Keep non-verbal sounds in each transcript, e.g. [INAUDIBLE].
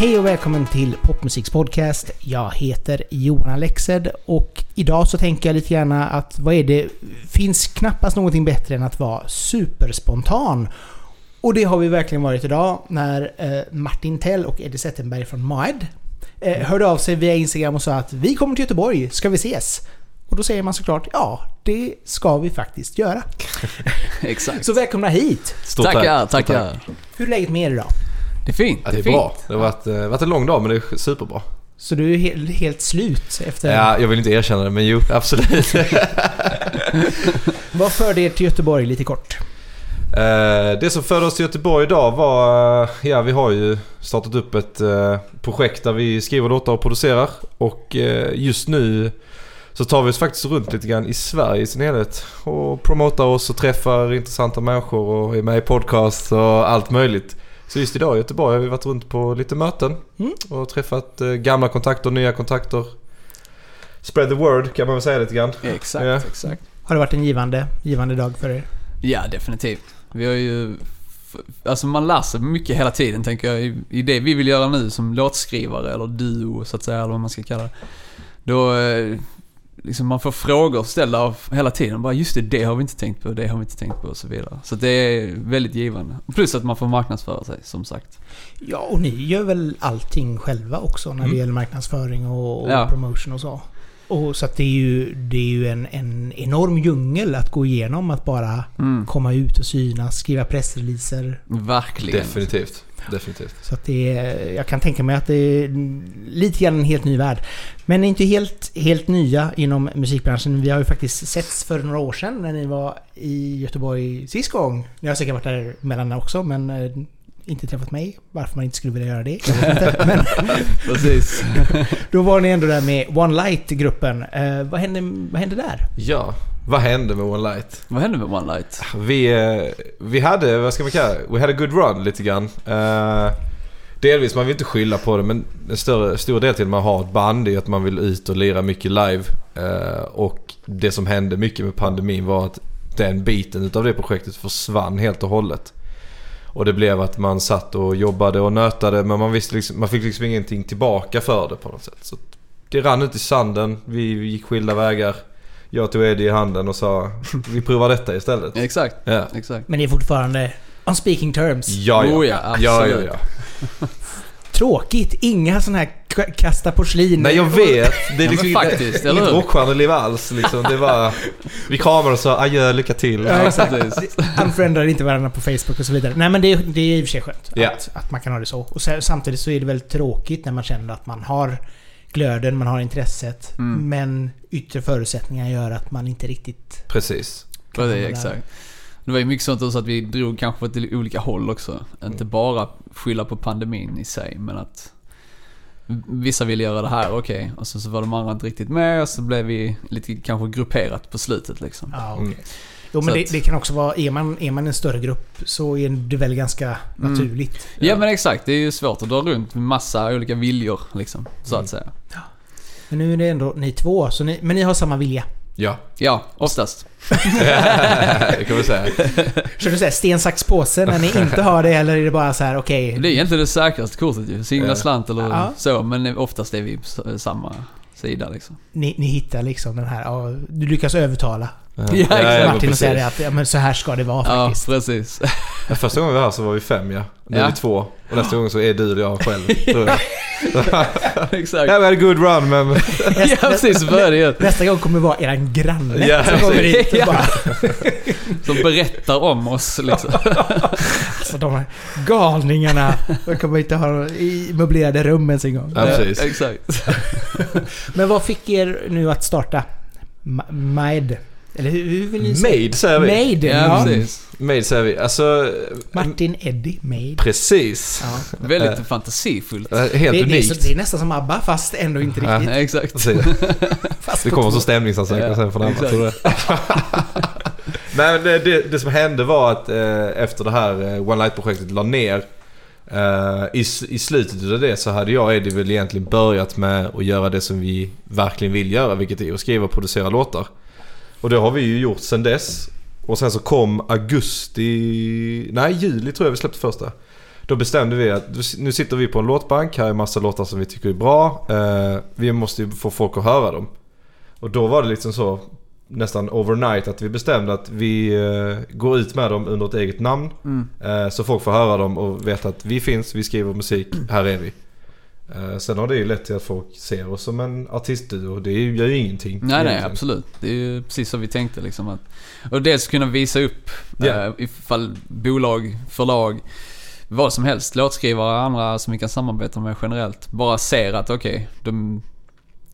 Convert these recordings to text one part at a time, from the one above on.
Hej och välkommen till Popmusiks podcast. Jag heter Johan Alexed och idag så tänker jag lite grann att vad är det? Finns knappast någonting bättre än att vara superspontan. Och det har vi verkligen varit idag när eh, Martin Tell och Eddie Zetterberg från MAED eh, hörde av sig via Instagram och sa att vi kommer till Göteborg, ska vi ses? Och då säger man såklart ja, det ska vi faktiskt göra. [LAUGHS] Exakt. Så välkomna hit! Stort tackar, tack. Tackar. Hur är läget med er idag? Det är fint. Ja, det är fint. bra. Det har varit, eh, varit en lång dag men det är superbra. Så du är helt, helt slut efter... Ja, jag vill inte erkänna det men jo, absolut. [LAUGHS] Vad förde er till Göteborg lite kort? Eh, det som förde oss till Göteborg idag var... eh, Ja, vi har ju startat upp ett projekt där vi skriver låtar och producerar. Och just nu så tar vi oss faktiskt runt lite grann i Sverige i sin helhet. Och promotar oss och träffar intressanta människor och är med i podcast och allt möjligt. Så just idag i Göteborg har vi varit runt på lite möten Mm. och träffat eh, gamla kontakter, nya kontakter. Spread the word kan man väl säga lite grann. Exakt, Ja. exakt. Har det varit en givande, givande dag för er? Ja, definitivt. Vi har ju... Alltså man lär sig mycket hela tiden tänker jag. I, I det vi vill göra nu som låtskrivare eller duo så att säga, eller vad man ska kalla det. Då... Liksom man får frågor ställda av hela tiden. Bara just det, det har vi inte tänkt på, det har vi inte tänkt på och så vidare. Så det är väldigt givande. Plus att man får marknadsföra sig, som sagt. Ja, och ni gör väl allting själva också när det Mm. gäller marknadsföring och, och Ja. promotion och så? Och så att det är ju, det är ju en, en enorm djungel att gå igenom. Att bara Mm. komma ut och synas, skriva pressreleaser. Verkligen. Definitivt. Definitivt. Så att det är, jag kan tänka mig att det är lite grann en helt ny värld. Men inte helt, helt nya inom musikbranschen. Vi har ju faktiskt setts för några år sedan när ni var i Göteborg sist gång. Ni har säkert varit där mellan också men eh, inte träffat mig. Varför man inte skulle vilja göra det. Jag vet inte. [LAUGHS] Men [LAUGHS] Precis. [LAUGHS] då var ni ändå där med One Light-gruppen. Eh, vad, hände, vad hände där? Ja, vad hände med One Light? Vad hände med One Light? Vi, eh, vi hade, vad ska man kalla? We had a good run lite grann. Uh, delvis, man vill inte skylla på det men en större, stor del till att man har ett band är att man vill ut och lira mycket live. Eh, och det som hände mycket med pandemin var att den biten utav det projektet försvann helt och hållet. Och det blev att man satt och jobbade och nötade men man, visste liksom, man fick liksom ingenting tillbaka för det på något sätt. Så det rann ut i sanden, vi gick skilda vägar. Jag tog Eddie i handen och sa vi provar detta istället. [LAUGHS] Exakt, Ja. exakt. Men ni är fortfarande on speaking terms. Ja, ja. Oh, ja, ja, ja, absolut. ja. Tråkigt. Inga sådana här kasta porslin. Nej, jag vet. Det är Ja, liksom men faktiskt, inget rockstjärneliv alls. Liksom. Det var, vi kramade och sa adjö, lycka till. Ja, exakt. Unfriendar inte varandra på Facebook och så vidare. Nej men det, det är i och för sig skönt Ja. att, att man kan ha det så. Och sen, samtidigt så är det väldigt tråkigt när man känner att man har glöden, man har intresset. Mm. Men yttre förutsättningar gör att man inte riktigt... Precis. vara där. exakt. Det var ju mycket sånt också att vi drog kanske åt olika håll också. Inte bara skylla på pandemin i sig, men att vissa ville göra det här, okej. Och sen så var de andra inte riktigt med och så blev vi lite kanske grupperat på slutet liksom. Ja. Mm. Jo men Så det, att- det kan också vara, är man, är man en större grupp så är det väl ganska Mm. naturligt. Ja men exakt, det är ju svårt att dra runt med massa olika viljor liksom, så Mm. att säga. Men nu är det ändå ni två, så ni, men ni har samma vilja. Ja, Ja, oftast. Det [LAUGHS] kan vi säga. Kör du såhär sten, sax, påse när ni inte har det eller är det bara så här: okej... Det är egentligen det säkraste kortet ju. Singla slant eller Ja. så, men oftast är vi på samma sida liksom. Ni, ni hittar liksom den här, ja, du lyckas övertala Ja, exakt. men Martin och precis. säga det att ja, men så här ska det vara Ja, faktiskt. precis. Ja, Första gången vi var här så var vi fem ja. Nu är Ja. vi två. Och nästa gång så är du och jag själv. [LAUGHS] exakt. Ja, vi hade good run men... Ja precis, ju. Nästa gång kommer det vara eran granne Ja, som kommer precis. hit och Ja. bara... [LAUGHS] Som berättar om oss liksom. [LAUGHS] Alltså de här galningarna. De kommer inte ha i möblerade rum ens en gång. Ja, precis. Ja, exakt. Men vad fick er nu att starta? Ma- Maid? Eller hur, hur vill ni säga? Made säger vi. Maid, Ja, ja. precis. Made säger vi. Alltså... Martin Eddie Maid. Precis. Ja. Väldigt fantasifullt. Helt Det, det, är unikt. så, det är nästan som ABBA fast ändå inte riktigt. Ja, exakt. [LAUGHS] Fast Det kommer som stämningsansökan Ja, sen från andra. exakt. tror jag. [LAUGHS] Nej men det, det, det som hände var att eh, efter det här eh, One Light-projektet la ner eh, i, I slutet av det så hade jag och Eddie väl egentligen börjat med att göra det som vi verkligen vill göra vilket är att skriva och producera låtar. Och det har vi ju gjort sen dess. Och sen så kom augusti, nej juli tror jag vi släppte första. Då bestämde vi att nu sitter vi på en låtbank, här är massa låtar som vi tycker är bra. Eh, vi måste ju få folk att höra dem. Och då var det liksom så, nästan overnight, att vi bestämde att vi eh, går ut med dem under ett eget namn. Mm. Eh, så folk får höra dem och veta att vi finns, vi skriver musik, här är vi. Eh, sen har det ju lett till att folk ser oss som en artistduo. Det gör ju ingenting. Nej, nej, absolut. Det är ju precis så vi tänkte liksom. Att, och dels kunna visa upp Ja. eh, ifall bolag, förlag, vad som helst, låtskrivare, andra som vi kan samarbeta med generellt, bara ser att okej, de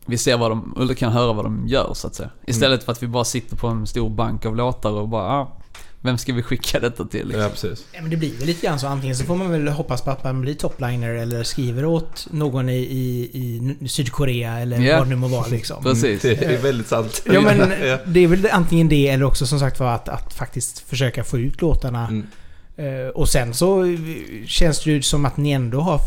vi ser vad de, eller kan höra vad de gör så att säga. Istället för att vi bara sitter på en stor bank av låtar och bara, ah, vem ska vi skicka detta till liksom? Ja, precis. Ja, men det blir väl lite grann så. Antingen så får man väl hoppas på att man blir topliner eller skriver åt någon i, i, i Sydkorea eller Ja. vad det nu må vara liksom. Precis. Det är väldigt sant. Ja men det är väl antingen det eller också som sagt var att, att faktiskt försöka få ut låtarna. Mm. Eh, och sen så känns det ju som att ni ändå har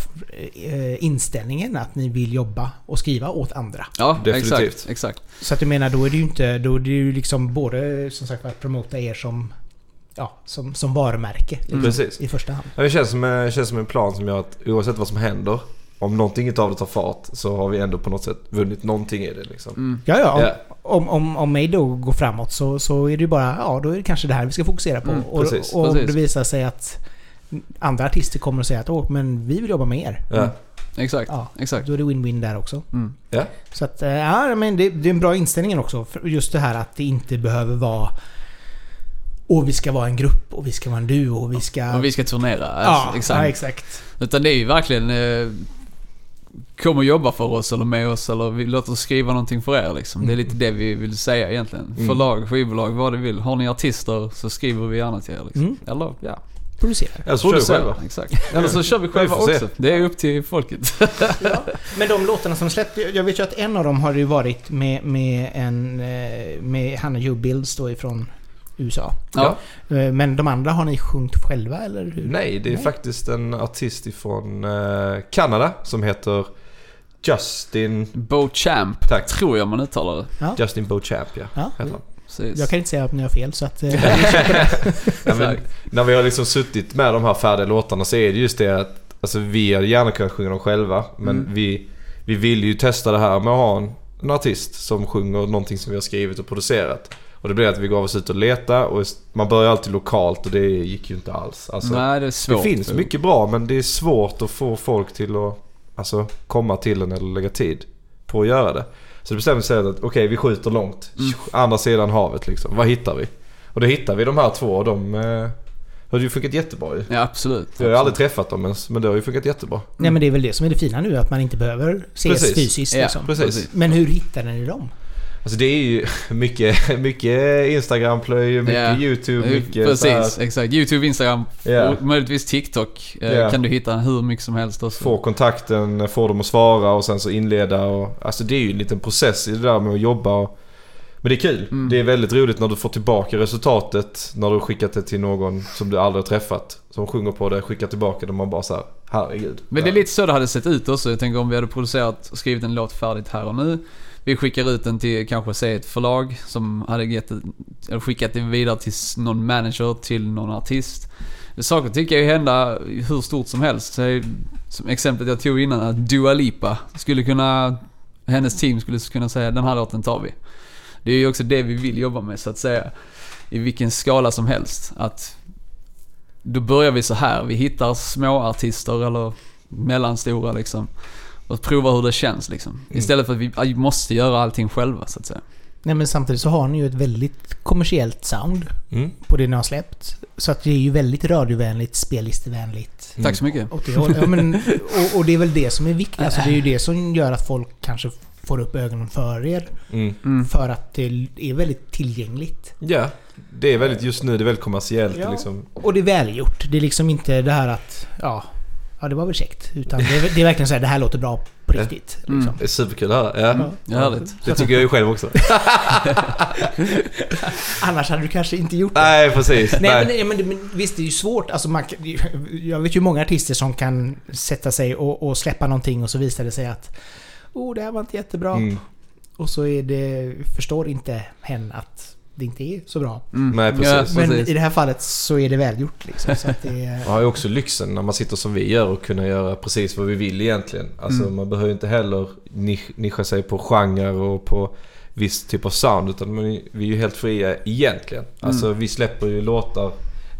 eh, inställningen att ni vill jobba och skriva åt andra. Ja, Definitivt. exakt. exakt. Så att jag menar, då är det ju inte... Då är det ju liksom både som sagt var att promota er som... Ja, som, som varumärke. Mm. Precis. I första hand. Ja, det känns som, det känns som en plan som gör att oavsett vad som händer, om någonting av det tar fart så har vi ändå på något sätt vunnit någonting i det liksom. Mm. Ja, ja. Om, Ja. om, om, om mig då går framåt så, så är det ju bara... Ja, då är det kanske det här vi ska fokusera på. Mm, och precis, och om precis. det visar sig att andra artister kommer och säger att Åh, men vi vill jobba med er. Ja. Exakt, Ja, exakt. då är det win-win där också. Mm. Ja. Så att, eh, ja men det, det är en bra inställning också. Just det här att det inte behöver vara... Och vi ska vara en grupp och vi ska vara en duo och vi ska... Och vi ska turnera. ja, Alltså, exakt. ja, exakt. Utan det är ju verkligen... Eh, kom och jobba för oss eller med oss eller vi, låt oss skriva någonting för er liksom. Det är lite det vi vill säga egentligen. Mm. Förlag, skivbolag, vad du vill. Har ni artister så skriver vi gärna till er liksom. Mm. Eller ja, Producera. Eller så kör vi själva. Exakt. Eller så kör vi själva också. Det är upp till folket. [LAUGHS] Ja. Men de låtarna som släppt, jag vet ju att en av dem har ju varit med, med en... eh, Med Hanna Joe Bills då ifrån USA. Ja. Eh, Men de andra har ni sjungit själva eller hur? Nej, det är Nej. faktiskt en artist ifrån eh, Kanada som heter Justin... Bo Champ, Tack. tror jag man uttalar det. Ja. Justin Beauchamp, ja. Ja. Heter han. Precis. Jag kan inte säga att ni har fel så att... eh, [LAUGHS] [LAUGHS] Ja, men, när vi har liksom suttit med de här färdiga låtarna så är det just det att alltså, vi hade gärna kunnat sjunga dem själva. Men Mm. vi, vi vill ju testa det här med att ha en, en artist som sjunger någonting som vi har skrivit och producerat. Och det blev att vi gav oss ut och leta och man börjar alltid lokalt och det gick ju inte alls. Alltså, Nej, det är svårt. det finns mycket bra men det är svårt att få folk till att alltså, komma till en eller lägga tid på att göra det. Så det bestämde sig att okej vi skjuter långt. Mm. Andra sidan havet liksom. Vad hittar vi? Och då hittar vi de här två och de eh, har ju funkat jättebra ju. Ja, absolut. Jag har ju aldrig träffat dem ens men det har ju funkat jättebra. Nej men det är väl det som är det fina nu, att man inte behöver ses Precis. fysiskt Ja, liksom. Precis. Men hur hittade ni dem? Alltså det är ju [LAUGHS] mycket, mycket Instagram-plöj, mycket Ja. YouTube, Eh, mycket så här, Precis, exakt. YouTube, Instagram, Ja. och möjligtvis TikTok. Ja. Kan du hitta hur mycket som helst också. Få kontakten, få dem att svara och sen så inleda och... Alltså det är ju en liten process i det där med att jobba och... Men det är kul. Mm. Det är väldigt roligt när du får tillbaka resultatet när du har skickat det till någon som du aldrig har träffat. Som sjunger på det, skickar tillbaka det och man bara såhär, herregud. Men det är lite så det hade sett ut också. Jag tänker om vi hade producerat och skrivit en låt färdigt här och nu. Vi skickar ut den till kanske säg ett förlag som hade gett eller skickat den vidare till någon manager, till någon artist. Saker tycker jag ju hända hur stort som helst. Så, som exemplet jag tog innan, att Dua Lipa skulle kunna, hennes team skulle kunna säga den här låten tar vi. Det är ju också det vi vill jobba med så att säga. I vilken skala som helst. Att då börjar vi så här. Vi hittar små artister eller mellanstora liksom. Och provar hur det känns liksom. Mm. Istället för att vi måste göra allting själva så att säga. Nej men samtidigt så har ni ju ett väldigt kommersiellt sound Mm. på det ni har släppt. Så att det är ju väldigt radiovänligt, spellistevänligt. Mm. Tack så mycket. Och det, ja, men, och, och det är väl det som är viktigt. Alltså det är ju det som gör att folk kanske får upp ögonen för er. Mm. Mm. För att det är väldigt tillgängligt. Ja, det är väldigt just nu, det är väldigt kommersiellt Ja. liksom. Och det är välgjort. Det är liksom inte det här att... Ja, ja det var väl käckt. Utan det är, det är verkligen så här, det här låter bra på riktigt. Mm. Liksom. Det är superkul att höra. Ja. Ja, härligt. Det tycker jag ju själv också. [LAUGHS] Annars hade du kanske inte gjort det. Nej, precis. Nej, Nej. men, nej, men, men visst, det är ju svårt. Alltså, man, jag vet ju många artister som kan sätta sig och, och släppa någonting och så visar det sig att Oh, det här var inte jättebra. Mm. Och så är det, förstår inte hen att det inte är så bra. Mm. Nej, precis. Men precis. i det här fallet så är det välgjort liksom. Så att det, Man har ju också lyxen när man sitter som vi gör och kunna göra precis vad vi vill egentligen. Alltså Mm. man behöver inte heller nisch- nischa sig på genre och på viss typ av sound. Utan man, vi är ju helt fria egentligen. Alltså vi släpper ju låtar.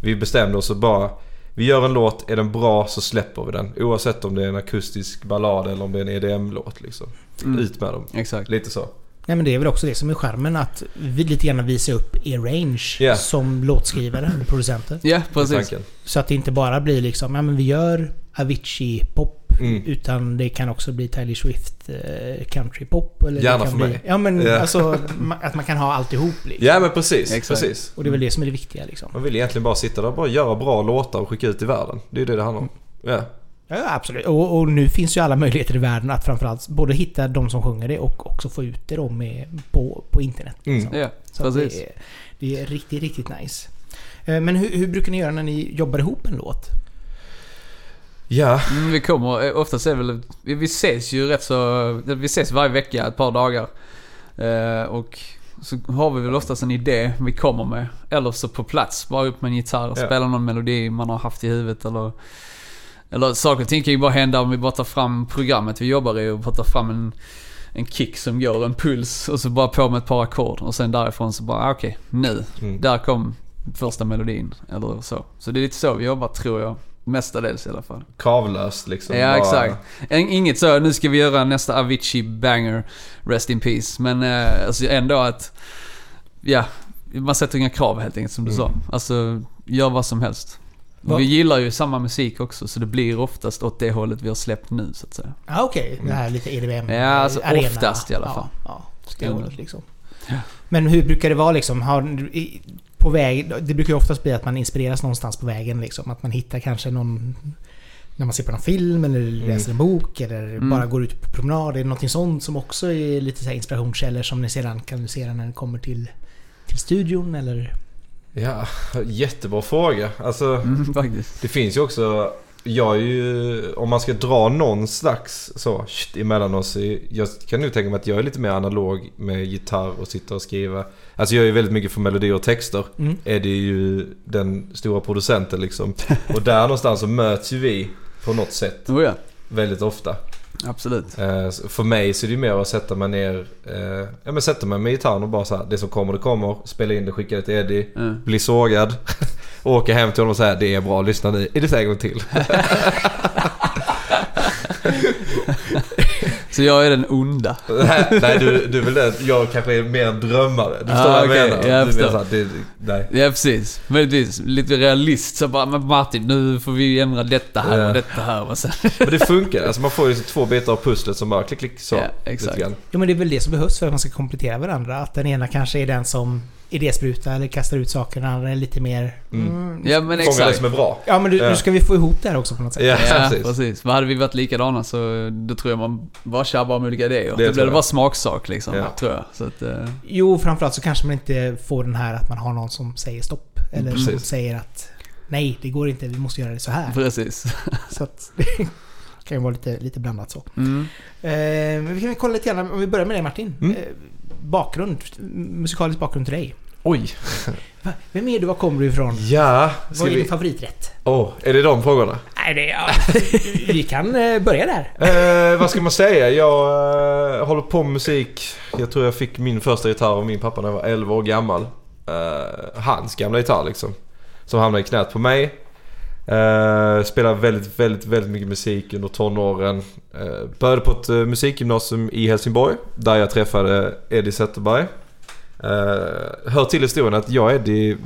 Vi bestämde oss och bara vi gör en låt, är den bra så släpper vi den. Oavsett om det är en akustisk ballad eller om det är en EDM-låt liksom. Mm. Ut med dem. Exakt. Lite så. Nej men det är väl också det som är skärmen att vi lite grann visar upp er range Ja. som låtskrivare och producenter. Ja, är precis. Så att det inte bara blir liksom, ja men vi gör Avicii-pop. Mm. Utan det kan också bli Taylor Swift eh, country-pop. Eller Gärna för bli, mig. Ja men Ja. alltså att man kan ha alltihop liksom. Ja men precis. Exakt. precis. Och det är väl det som är det viktiga liksom. Man vill egentligen bara sitta där och bara göra bra låtar och skicka ut i världen. Det är det det handlar om. Ja. Ja, absolut. Och, och nu finns ju alla möjligheter i världen att framförallt både hitta de som sjunger det och också få ut det då med, på, på internet. Mm. liksom. Ja, Så precis. det, är, det är riktigt, riktigt nice. Eh, Men hur, hur brukar ni göra när ni jobbar ihop en låt? Ja. Mm, vi kommer, eh, oftast är väl, vi, vi ses ju rätt så, vi ses varje vecka ett par dagar. Eh, och så har vi väl oftast en idé vi kommer med. Eller så på plats, bara upp med en gitarr och Ja. spela någon melodi man har haft i huvudet eller... Eller saker och ting kan ju bara hända om vi bara tar fram programmet vi jobbar i och bara tar fram en, en kick som går, en puls och så bara på med ett par ackord och sen därifrån så bara ah, okej, nu. Mm. Där kom första melodin eller så. Så det är lite så vi jobbar tror jag. Mestadels i alla fall. Kravlöst liksom. Ja, Bara- exakt. In- Inget så, nu ska vi göra nästa Avicii banger, Rest in Peace. Men eh, alltså ändå att, ja, man sätter inga krav helt enkelt som du Mm. sa. Alltså, gör vad som helst. Och vi gillar ju samma musik också, så det blir oftast åt det hållet vi har släppt nu så att säga. Ja okej, det här lite EDM Ja, alltså arena. oftast i alla fall. Ja, ja det Mm. hållet liksom. Ja. Men hur brukar det vara liksom? Har, på väg, det brukar ju oftast bli att man inspireras någonstans på vägen liksom. Att man hittar kanske någon... När man ser på någon film eller läser en bok eller Mm. bara går ut på promenad. Är det någonting sånt som också är lite så inspirationskällor som ni sedan kan analysera när det kommer till, till studion eller? Ja, jättebra fråga. Alltså, [LAUGHS] Mm, det finns ju också... Jag är ju... Om man ska dra någon slags så shit, emellan oss. Jag kan nu tänka mig att jag är lite mer analog med gitarr och sitta och skriva. Alltså jag är ju väldigt mycket för melodier och texter. Mm. Är ju den stora producenten liksom. Och där någonstans så möts ju vi på något sätt. Oh ja, Väldigt ofta. Absolut. Eh, För mig så är det ju mer att sätta mig ner, eh, ja men sätta mig med gitarren och bara så här, det som kommer det kommer. Spela in det, skicka det till Eddie. Mm. Bli sågad. [LAUGHS] Åka hem till honom och säga det är bra, lyssna nu. Är det så en gång till? [LAUGHS] Så jag är den onda. nej, nej, du, du är väl den. Jag kanske är mer en drömmare. Du förstår Ah, vad jag okej. menar? Ja, jag du menar förstår. här, det, nej. Ja precis. Möjligtvis lite realist så bara, men Martin nu får vi ändra detta här och detta här och sen... Men det funkar. Alltså man får ju två bitar av pusslet som bara klick, klick, så. Ja, exakt. Jo men det är väl det som behövs för att man ska komplettera varandra. Att den ena kanske är den som idésprutar eller kastar ut saker. Den andra är lite mer... Mm. Mm. Ja men Fånga det exakt. som är bra. Ja men du, Ja. nu ska vi få ihop det här också på något sätt. Ja, Ja, [LAUGHS] precis. precis. Hade vi varit likadana så då tror jag man bara tjabbar om olika idéer. Det Det, tror blir jag. bara smaksak liksom, Ja. tror jag. Så att, eh, Jo, framförallt så kanske man inte får den här att man har någon som säger stopp. Eller som Precis. säger att nej, det går inte, vi måste göra det så här. precis. [LAUGHS] Så att det [LAUGHS] kan ju vara lite, lite blandat så. Mm. Eh, men vi kan kolla lite grann, om vi börjar med dig Martin. Mm. Eh, bakgrund, musikalisk bakgrund till dig. Oj. Va? Vem är du? Var kommer du ifrån? Ja, Vad är din vi... favoriträtt? Åh, är det de frågorna? Nej, det ja, Vi kan eh, börja där. Eh, vad ska man säga? Jag eh, håller på med musik. Jag tror jag fick min första gitarr av min pappa när jag var 11 år gammal. Eh, hans gamla gitarr liksom. Som hamnade i knät på mig. Uh, spelade väldigt, väldigt, väldigt mycket musik under tonåren. Uh, började på ett uh, musikgymnasium i Helsingborg. Där jag träffade Eddie Zetterberg. Uh, hör till historien att jag och Eddie...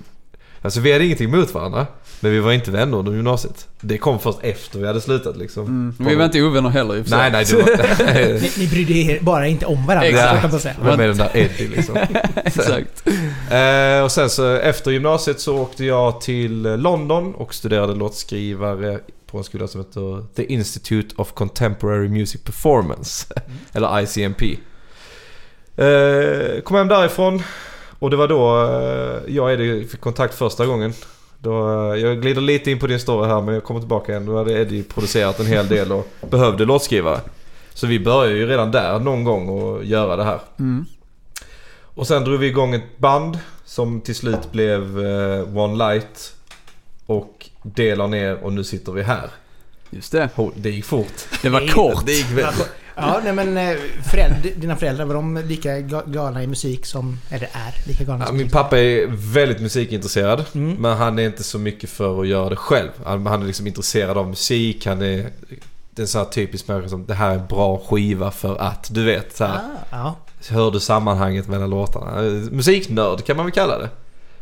Alltså vi hade ingenting emot varandra. Men vi var inte vänner under gymnasiet. Det kom först efter vi hade slutat liksom. Mm. Vi var inte ovänner heller i och för sig. Nej, nej, du var... [LAUGHS] Ni, ni brydde er bara inte om varandra. Exakt. kan man säga. Vem är den där Eddie liksom? [LAUGHS] Exakt. Eh, och sen så efter gymnasiet så åkte jag till London och studerade låtskrivare på en skola som heter The Institute of Contemporary Music Performance. Eller ICMP. Eh, kom hem därifrån och det var då eh, jag och Eddie fick kontakt första gången. Då, eh, jag glider lite in på din story här men jag kommer tillbaka igen. Då hade Eddie producerat en hel del och behövde låtskrivare. Så vi började ju redan där någon gång att göra det här. Mm. Och sen drog vi igång ett band som till slut blev eh, One Light. Och det la ner och nu sitter vi här. Just det. Det gick fort. Det var [LAUGHS] kort. Det gick väldigt... Ja, nej men eh, föräldrar, dina föräldrar, var de lika ga- galna i musik som... Eller är lika galna Ja, som min pappa är väldigt musikintresserad. Mm. Men han är inte så mycket för att göra det själv. Han, han är liksom intresserad av musik. Han är... En sån här typisk människa som det här är en bra skiva för att. Du vet så här. Ah, ja. Hör du sammanhanget mellan låtarna? Eh, Musiknörd kan man väl kalla det.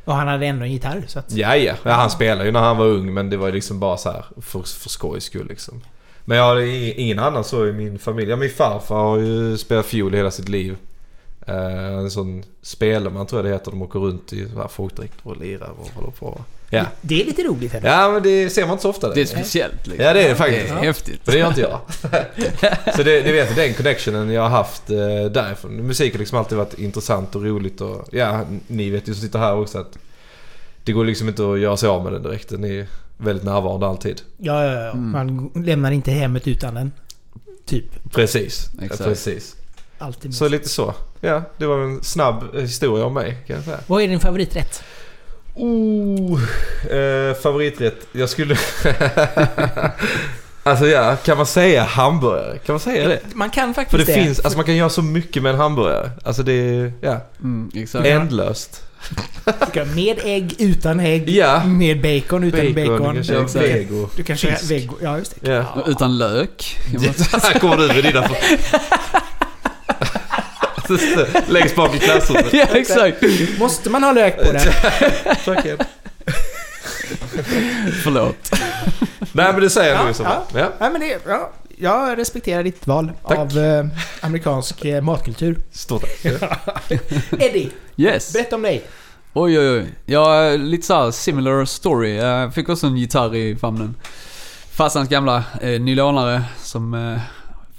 Och han hade ändå en gitarr så att... Ja. ja han spelade ju när han var ung men det var ju liksom bara så här för, för skojs skull liksom. Men jag har ingen annan så i min familj. Ja, min farfar har ju spelat fiol hela sitt liv. Eh, en sån spelman tror jag det heter. De åker runt i så här folkdräkter och lirar och håller på. Ja. Det är lite roligt. Eller? ja, men det ser man inte så ofta. Det är speciellt liksom. Ja, det är det Det faktiskt. är häftigt. Men det gör inte jag. så det, det vet jag, den connectionen jag har haft eh, därifrån. Musik har liksom alltid varit intressant och roligt och ja, ni vet ju som sitter här också att det går liksom inte att göra sig av med den direkt. Den är väldigt närvarande alltid. Ja, ja, ja. Mm. Man lämnar inte hemmet utan den. Typ. Precis. Exakt. Precis. Alltid Så lite så. Ja, det var en snabb historia om mig kan jag säga. Vad är din favoriträtt? Oh, eh, favoriträtt. Jag skulle... [LAUGHS] alltså ja, kan man säga hamburgare? Kan man säga det? Man kan För faktiskt det finns, alltså man kan göra så mycket med en hamburgare. Alltså det är, ja, Mm, exakt. ändlöst. Du kan med ägg, utan ägg, Ja. med bacon, utan bacon. du kan köra vego. Du kan köra vego. Ja, just det. Ja. Utan lök. [LAUGHS] Här kommer du med dina... [LAUGHS] Längst bak i klassrummet. ja, exakt. Måste man ha lök på det? [LAUGHS] Tacken. Förlåt. Nej men det säger jag Ja, nog som ja. ja. Nej, men det, ja, jag respekterar ditt val Tack. av eh, amerikansk eh, matkultur. Stort tack. [LAUGHS] Eddie, Yes. berätta om dig. Oj, oj, oj. Ja, lite såhär similar story. Jag fick också en gitarr i famnen. Farsans gamla eh, nylonare som... Eh,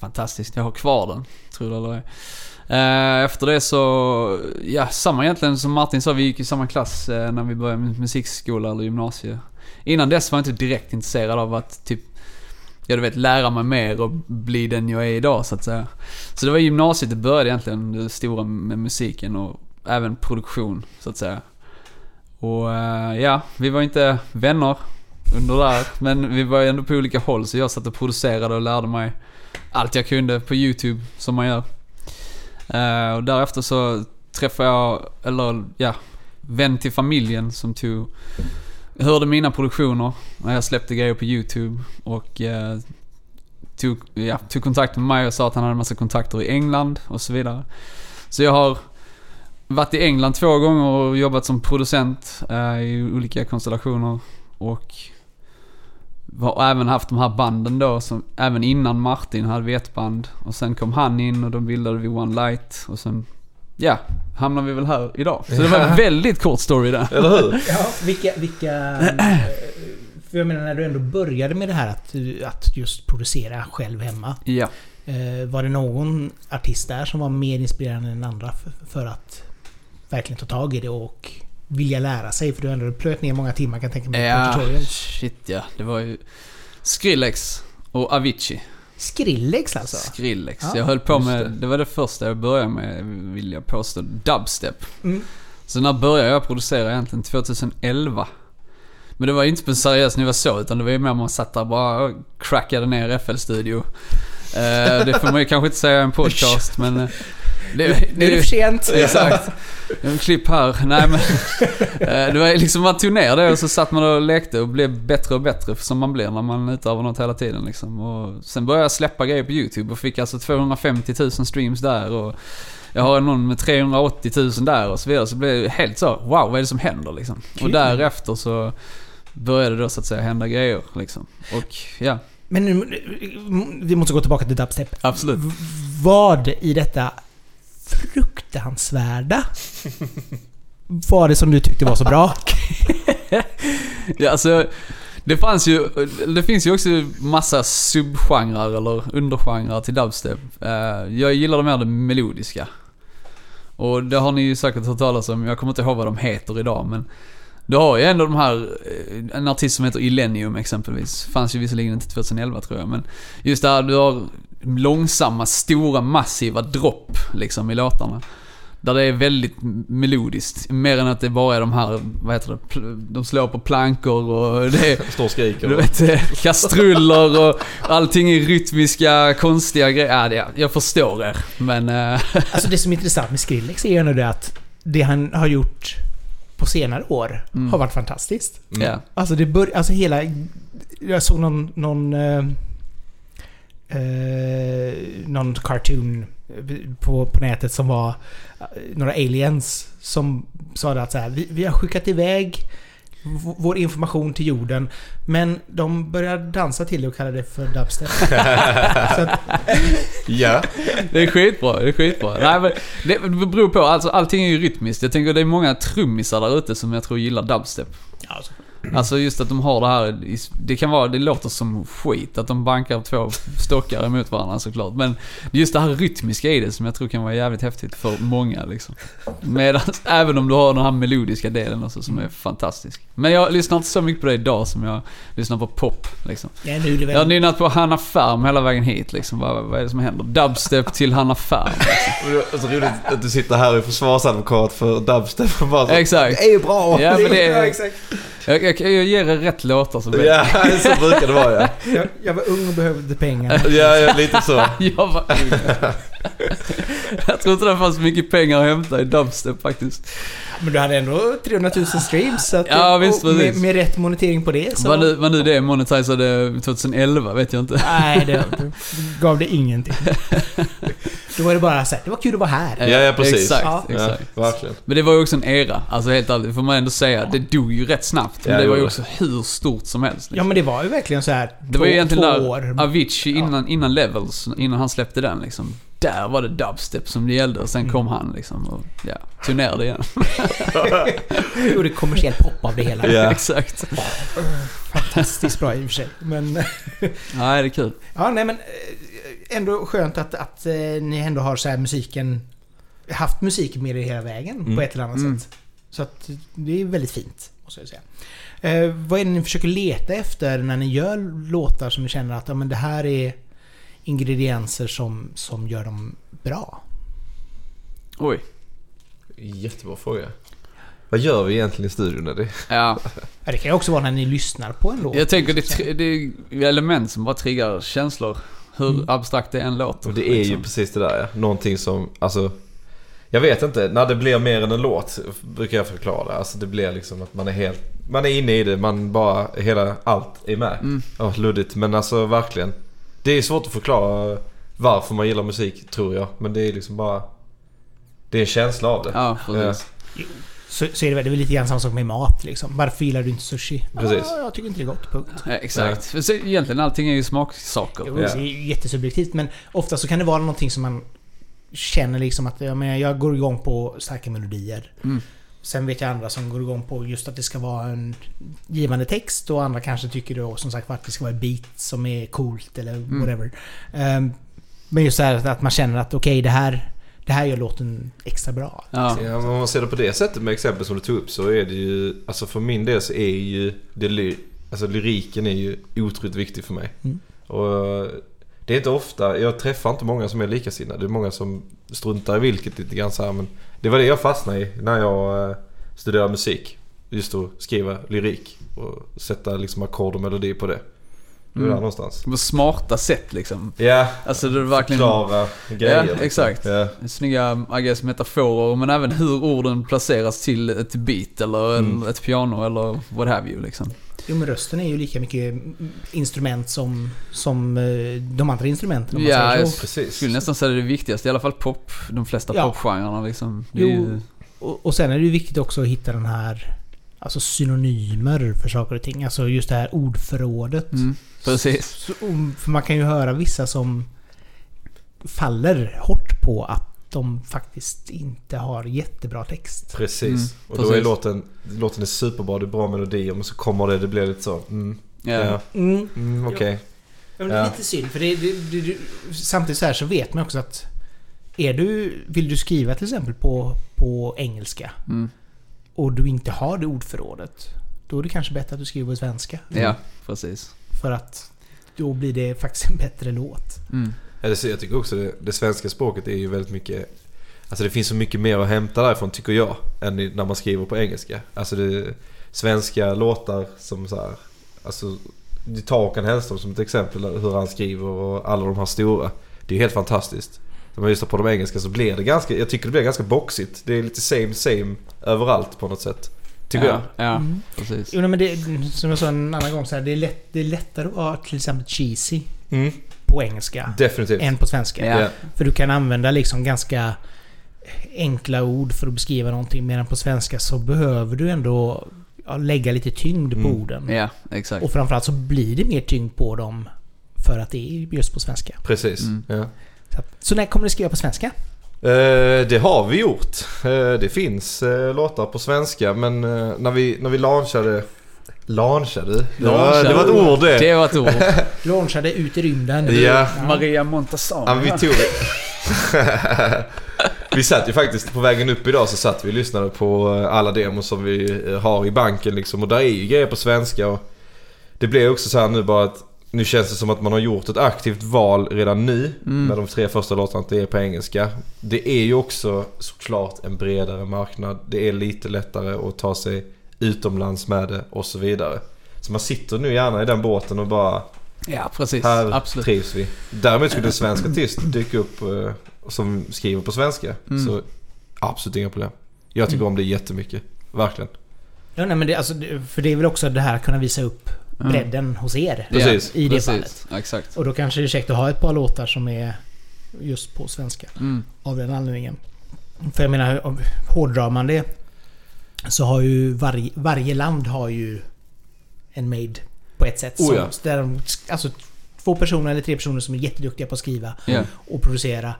fantastiskt. Jag har kvar den. Tror det eller ej. Eh, efter det så... Ja, samma egentligen som Martin sa. Vi gick i samma klass eh, när vi började med musikskola eller gymnasie. Innan dess var jag inte direkt intresserad av att typ... Ja, du vet, lära mig mer och bli den jag är idag så att säga. Så det var gymnasiet det började egentligen, det stora med musiken och även produktion så att säga. Och eh, ja, vi var inte vänner under där, men vi var ju ändå på olika håll så jag satt och producerade och lärde mig allt jag kunde på YouTube som man gör. Eh, och därefter så träffade jag, eller ja, vän till familjen som tog, hörde mina produktioner när jag släppte grejer på YouTube och eh, tog, ja, tog kontakt med mig och sa att han hade massa kontakter i England och så vidare. Så jag har varit i England två gånger och jobbat som producent eh, i olika konstellationer. Och har även haft de här banden då, som, även innan Martin hade vi ett band. Och sen kom han in och då bildade vi One Light. Och sen, ja, hamnar vi väl här idag. Så det var en väldigt kort story där. Eller hur? [LAUGHS] Ja, vilka... vilka eh, för jag menar när du ändå började med det här att, att just producera själv hemma. Ja. Eh, var det någon artist där som var mer inspirerande än andra för, att verkligen ta tag i det och vilja lära sig? För du har ändå plöjt ner många timmar kan jag tänka mig på Ja, shit ja. Det var ju Skrillex och Avicii. Skrillex alltså? Skrillex. Ja, jag höll på med, det. det. var det första jag började med vill jag påstå, dubstep. Mm. Så när började jag producera egentligen? 2011. Men det var inte på en seriös nivå så, utan det var ju mer man satt där bara och crackade ner FL Studio. Eh, det får man ju kanske inte säga i en podcast, [LAUGHS] men... det, Nu är det för sent. [LAUGHS] Exakt. En klipp här. Nej men. eh, Det var liksom, man tog ner det och så satt man och lekte och blev bättre och bättre som man blir när man utövar något hela tiden liksom. Och sen började jag släppa grejer på YouTube och fick alltså 250 000 streams där och jag har någon med 380 000 där och så vidare. Så blev det helt så, wow vad är det som händer liksom? Kul. Och därefter så började det då så att säga hända grejer liksom. Och ja, Men vi måste gå tillbaka till dubstep. absolut. V- Vad i detta fruktansvärda var det som du tyckte var så bra? [LAUGHS] Ja, alltså, det fanns ju, det finns ju också massa subgenrer eller undergenrer till dubstep. Eh, jag jag gillade mer det melodiska. Och det har ni ju säkert hört talas om, jag kommer inte ihåg vad de heter idag men du har ju ändå de här, eh, en artist som heter Illenium exempelvis. Fanns ju visserligen inte 2011 tror jag men just där du har långsamma, stora, massiva dropp liksom i låtarna. Där det är väldigt melodiskt. Mer än att det bara är de här, vad heter det, de slår på plankor och det är, [LAUGHS] Står och skriker. du vet, eh, kastruller och allting är rytmiska, konstiga grejer. Ja, jag förstår er. Men, eh, [LAUGHS] Alltså det som är intressant med Skrillex är ju ändå det att det han har gjort på senare år Mm. har varit fantastiskt. Mm. ja. Alltså det bör, alltså hela... Jag såg någon... någon eh, eh, någon cartoon på, på nätet som var eh, några aliens som sa att så här, vi, vi har skickat iväg vår information till jorden men de börjar dansa till det och kallar det för dubstep. [LAUGHS] Ja. Det är skitbra, det är skitbra. Nej, men det beror på, alltså allting är ju rytmiskt. Jag tänker det är många trummisar där ute som jag tror gillar dubstep. alltså, Alltså just att de har det här, det kan vara, det låter som skit att de bankar två stockar emot varandra såklart. Men just det här rytmiska i det som jag tror kan vara jävligt häftigt för många liksom. Medan, [LAUGHS] även om du har den här melodiska delen också som är fantastisk. Men jag lyssnar inte så mycket på det idag som jag lyssnar på pop liksom. ja, nu Jag har nynnat på Hanna Färm hela vägen hit liksom. Vad, vad är det som händer? Dubstep till Hanna Färm. Är så roligt att du sitter här och är försvarsadvokat för dubstep och bara så, Exakt. Det är ju bra! Ja, men det är- [LAUGHS] Ja, exakt. Jag, jag, jag ger er rätt låtar så blir Ja, [LAUGHS] så brukar det vara ja. Jag, jag var ung och behövde pengar. Ja, ja lite så. [LAUGHS] Jag var Jag tror inte det fanns mycket pengar att hämta i dubstep faktiskt. Men du hade ändå 300 000 streams. Så att Ja, visst, med, med rätt monetering på det så... Vad nu, vad nu det monetisade 2011 vet jag inte. Nej, det gav det ingenting. [LAUGHS] Då var det bara så här, det var kul att vara här. Ja, ja, precis. Exakt, Ja. Ja, exakt. verkligen. Men det var ju också en era, alltså helt ärligt, det får man ändå säga. Det dog ju rätt snabbt. Men Ja, det var ju också hur stort som helst. Ja Liksom. men det var ju verkligen så här det var ju egentligen två där. Avicii innan, innan Levels, innan han släppte den liksom. Där var det dubstep som det gällde och sen Mm. kom han liksom och ja, tog ner det igen. [LAUGHS] Gjorde kommersiell pop av det hela. Ja. [LAUGHS] Exakt. Fantastiskt bra i och för sig. Men... Nej, det är kul. Ja, nej men... Ändå skönt att, att eh, ni ändå har så här musiken... Haft musik med er hela vägen Mm. på ett eller annat Mm. sätt. Så att det är väldigt fint, måste jag säga. Eh, vad är det ni försöker leta efter när ni gör låtar som ni känner att ja, men det här är ingredienser som, som gör dem bra? Oj. Jättebra fråga. Vad gör vi egentligen i studion Eddie? Ja, Ja, det kan ju också vara när ni lyssnar på en låt. jag tänker det, det är element som bara triggar känslor. Hur Mm. abstrakt det än låter. Och det är ju liksom. precis det där ja. Någonting som, alltså... Jag vet inte, när det blir mer än en låt brukar jag förklara det. Alltså det blir liksom att man är helt... Man är inne i det, man bara... Hela allt är med. Mm. Ja, luddigt men alltså verkligen. Det är svårt att förklara varför man gillar musik tror jag. Men det är liksom bara... Det är en känsla av det. Ja, precis. Så, så är det väl det är lite grann samma sak med mat liksom. Varför gillar du inte sushi? Precis. Ah, jag tycker inte det är gott, punkt. Ja, exakt. För så, egentligen allting är ju smaksaker. Jo, Ja. Det är jättesubjektivt men ofta så kan det vara någonting som man känner liksom att ja, men jag går igång på starka melodier. Mm. Sen vet jag andra som går igång på just att det ska vara en givande text och andra kanske tycker då som sagt att det ska vara ett beat som är coolt eller Mm. whatever. Ehm, men just det här att man känner att okej det här det här gör låten extra bra. Ja. Ja, men om man ser det på det sättet med exempel som du tog upp så är det ju... Alltså för min del så är ju det Alltså lyriken är ju otroligt viktig för mig. Mm. Och det är inte ofta, jag träffar inte många som är likasinnade. Det är många som struntar i vilket lite grann så här, men Det var det jag fastnade i när jag eh, studerade musik. Just att skriva lyrik och sätta liksom ackord och melodi på det. Det var Mm. där någonstans. På smarta sätt liksom. Ja, Alltså det är verkligen... förklara grejer. Ja, liksom. exakt. Ja. Snygga, I guess, metaforer men även hur orden placeras till ett beat eller Mm. ett piano eller what have you liksom. Jo men rösten är ju lika mycket instrument som, som eh, de andra instrumenten om man Ja, säger jag. Precis. skulle nästan säga det är det viktigaste, i alla fall pop, de flesta Ja. popgenrerna liksom. Är Jo. ju, Och, och sen är det ju viktigt också att hitta den här Alltså synonymer för saker och ting. Alltså just det här ordförrådet. mm, precis. Så, för man kan ju höra vissa som faller hårt på att de faktiskt inte har jättebra text. Precis. Mm, och då är precis. låten, låten är superbra, det är bra melodier men så kommer det, det blir lite så. Mm, Ja. ja. Mm. Mm, okej. Ja, men det är Ja. lite synd för det, det, det, det, samtidigt så här så vet man också att är du, vill du skriva till exempel på, på engelska Mm. Och du inte har det ordförrådet då är det kanske bättre att du skriver på svenska. ja, precis. För att då blir det faktiskt en bättre låt. Mm. Jag tycker också det, det svenska språket är ju väldigt mycket Alltså det finns så mycket mer att hämta därifrån tycker jag. Än när man skriver på engelska. Alltså det, svenska låtar som så här, Alltså, du tar Håkan Hellström som ett exempel hur han skriver och alla de här stora. Det är helt fantastiskt. När man lyssnar på de engelska så blir det ganska, jag tycker det blir ganska boxigt. Det är lite same same överallt på något sätt. Tycker ja, jag. Ja, Mm. precis. Jo, men det, som jag sa en annan gång, så här, det, är lätt, det är lättare att vara till exempel cheesy Mm, på engelska definitivt. än på svenska. Ja. För du kan använda liksom ganska enkla ord för att beskriva någonting. Medan på svenska så behöver du ändå lägga lite tyngd på Mm. orden. Ja, exakt. Och framförallt så blir det mer tyngd på dem för att det är just på svenska. Precis. Mm. Ja. Så, att, så när kommer du skriva på svenska? Eh, det har vi gjort. Eh, det finns eh, låtar på svenska men när, vi, när vi launchade... Launchade? Det var, det var ett ord det. Det var ett ord. [LAUGHS] Launchade ut i rymden. Ja. Maria Montazami. Ja, vi tog [LAUGHS] Vi satt ju faktiskt på vägen upp idag så satt vi och lyssnade på alla demos som vi har i banken liksom. Och där är ju grejer på svenska och det blir också så här nu bara att nu känns det som att man har gjort ett aktivt val redan nu Mm. med de tre första låtarna att det är på engelska. Det är ju också såklart en bredare marknad. Det är lite lättare att ta sig utomlands med det och så vidare. Så man sitter nu gärna i den båten och bara Ja, precis. här Absolut. trivs vi. Däremot skulle en svensk artist dyka upp eh, som skriver på svenska. Mm. Så absolut inga problem. Jag tycker om det jättemycket. Verkligen. Ja, nej, men det, alltså, för det är väl också det här att kunna visa upp Mm. bredden hos er. Precis. I det precis. fallet. Exakt. Och då kanske det är käckt att ha ett par låtar som är just på svenska. Mm. Av den anledningen. För jag menar, hårdrar man det så har ju varje, varje land har ju en made på ett sätt. Oh som, ja. där de, alltså två personer eller tre personer som är jätteduktiga på att skriva Ja. och producera.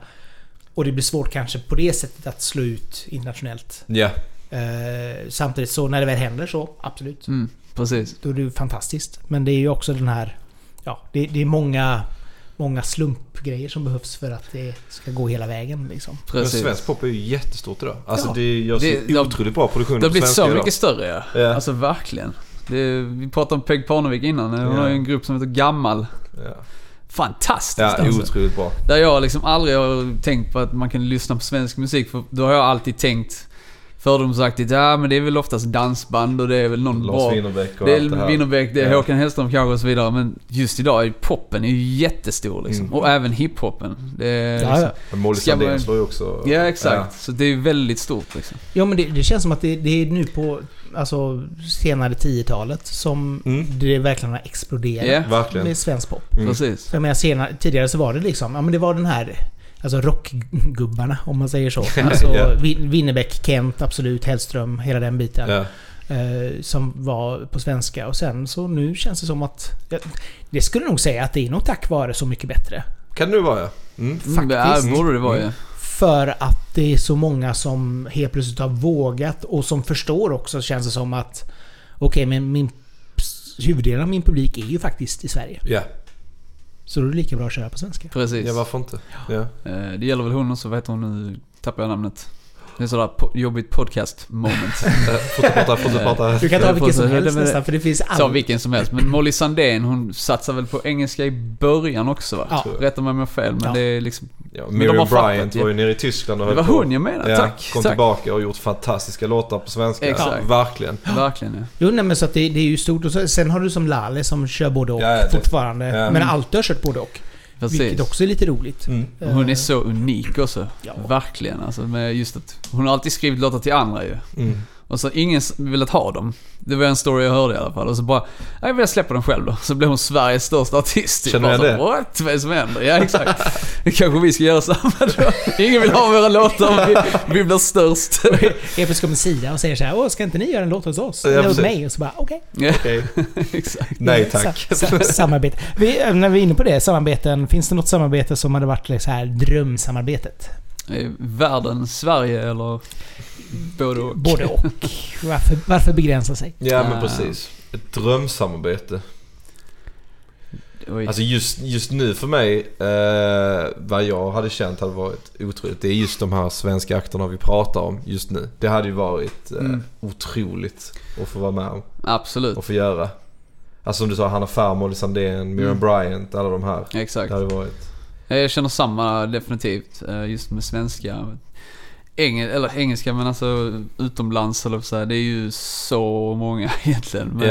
Och det blir svårt kanske på det sättet att slå ut internationellt. Ja. Eh, samtidigt så när det väl händer så, absolut. Mm. Precis. Då är det ju fantastiskt. Men det är ju också den här... Ja, det, det är många, många slumpgrejer som behövs för att det ska gå hela vägen liksom. Men Precis. svensk pop är ju jättestort idag. Alltså Ja. det görs Det- ju otroligt bra produktion Det har blivit så idag. mycket större ja. Ja. Alltså verkligen. Det, vi pratade om Peg Parnevik innan. Hon Ja. har ju en grupp som heter Gammal. Ja, Fantastiskt ja alltså. otroligt bra. Där jag liksom aldrig har tänkt på att man kan lyssna på svensk musik. För då har jag alltid tänkt fördomsaktigt, ja men det är väl oftast dansband och det är väl någon Lars bra... Winnerbäck och Det allt det är här. Winnerbäck, det är Ja. Håkan Hellström kanske och så vidare. Men just idag är poppen är ju jättestor liksom. Mm. Och även hiphopen. Det är Ja, liksom, ja. Men Molly Ska Sandén man- slår ju också... ja exakt. Så det är väldigt stort liksom. Ja men det, det känns som att det, det är nu på alltså, senare 10-talet som Mm. det verkligen har exploderat Ja, Verkligen. med svensk pop. Mm. precis. För jag menar senare, tidigare så var det liksom, ja men det var den här Alltså rockgubbarna om man säger så. [LAUGHS] Alltså Ja. Win- Winnerbäck, Kent, absolut, Hellström, hela den biten. Ja. Eh, som var på svenska. Och sen så nu känns det som att... Jag, det skulle nog säga att det är nog tack vare Så Mycket Bättre. Kan det nu vara ja. Mm. Mm, Ja, Faktiskt. det borde det vara ju. Mm. För att det är så många som helt plötsligt har vågat och som förstår också känns det som att... Okej, men min... Huvuddelen av min publik är ju faktiskt i Sverige. Ja. Så då är det lika bra att köra på svenska. Precis. ja, varför inte? Ja. Eh, Det gäller väl hon också, vad heter hon nu? Tappar jag namnet. Det är sådär po- jobbigt podcast moment. [LAUGHS] Eh, Fortsätt prata, fortsätt prata. Du kan ta vilken som helst nästan, för det finns Ta allt. vilken som helst. Men Molly Sandén, hon satsar väl på engelska i början också va? Ja. Rätta mig om jag har fel, men Ja. det är liksom... Ja, Miriam Bryant ja. var ju nere i Tyskland och Det var hon jag menar, Ja, tack. kom tack. tillbaka och gjort fantastiska låtar på svenska. Exakt. Verkligen. Verkligen ja. Jo, nej, men så att det, det är ju stort. Och så, sen har du som Lale som kör både och Ja, ja, fortfarande. ja. Men alltid har kört både och. Precis. Vilket också är lite roligt. Mm. Hon är Eh, så unik också. Ja. Verkligen alltså med just att hon har alltid skrivit låtar till andra ju. Mm. Och så ingen velat ha dem. Det var en story jag hörde i alla fall. Och så bara, "Ja, jag vill släppa dem själv då. Så blev hon Sveriges största artist. typ. Känner jag Bara det? så, What? Vad är det som händer? Ja exakt. Det kanske vi ska göra samma då. Ingen vill ha våra låtar, vi, vi blir störst. Helt plötsligt kommer Sia och säger så här Åh, ska inte ni göra en låt hos oss? Ja, Eller hos mig? Och så bara okej. Ja, Okej. [LAUGHS] exakt. Nej tack. Sa, sa, samarbete. Vi, eh, när vi är inne på det, samarbeten. Finns det något samarbete som hade varit så här drömsamarbetet? Eh, Världen, Sverige eller både och? Både och. Varför, varför begränsa sig? Ja men Ah. precis. Ett drömsamarbete. Oj. Alltså just, just nu för mig, eh, vad jag hade känt hade varit otroligt. Det är just de här svenska akterna vi pratar om just nu. Det hade ju varit eh, Mm. otroligt att få vara med om Absolut. och få göra. Alltså som du sa, Hanna Ferm, Molly Sandén, Miriam Mm. Bryant, alla de här. Exakt. Det hade varit... Jag känner samma definitivt. eh, Just med svenska. Engel, eller engelska men alltså utomlands eller så här, Det är ju så många [LAUGHS] egentligen. Men,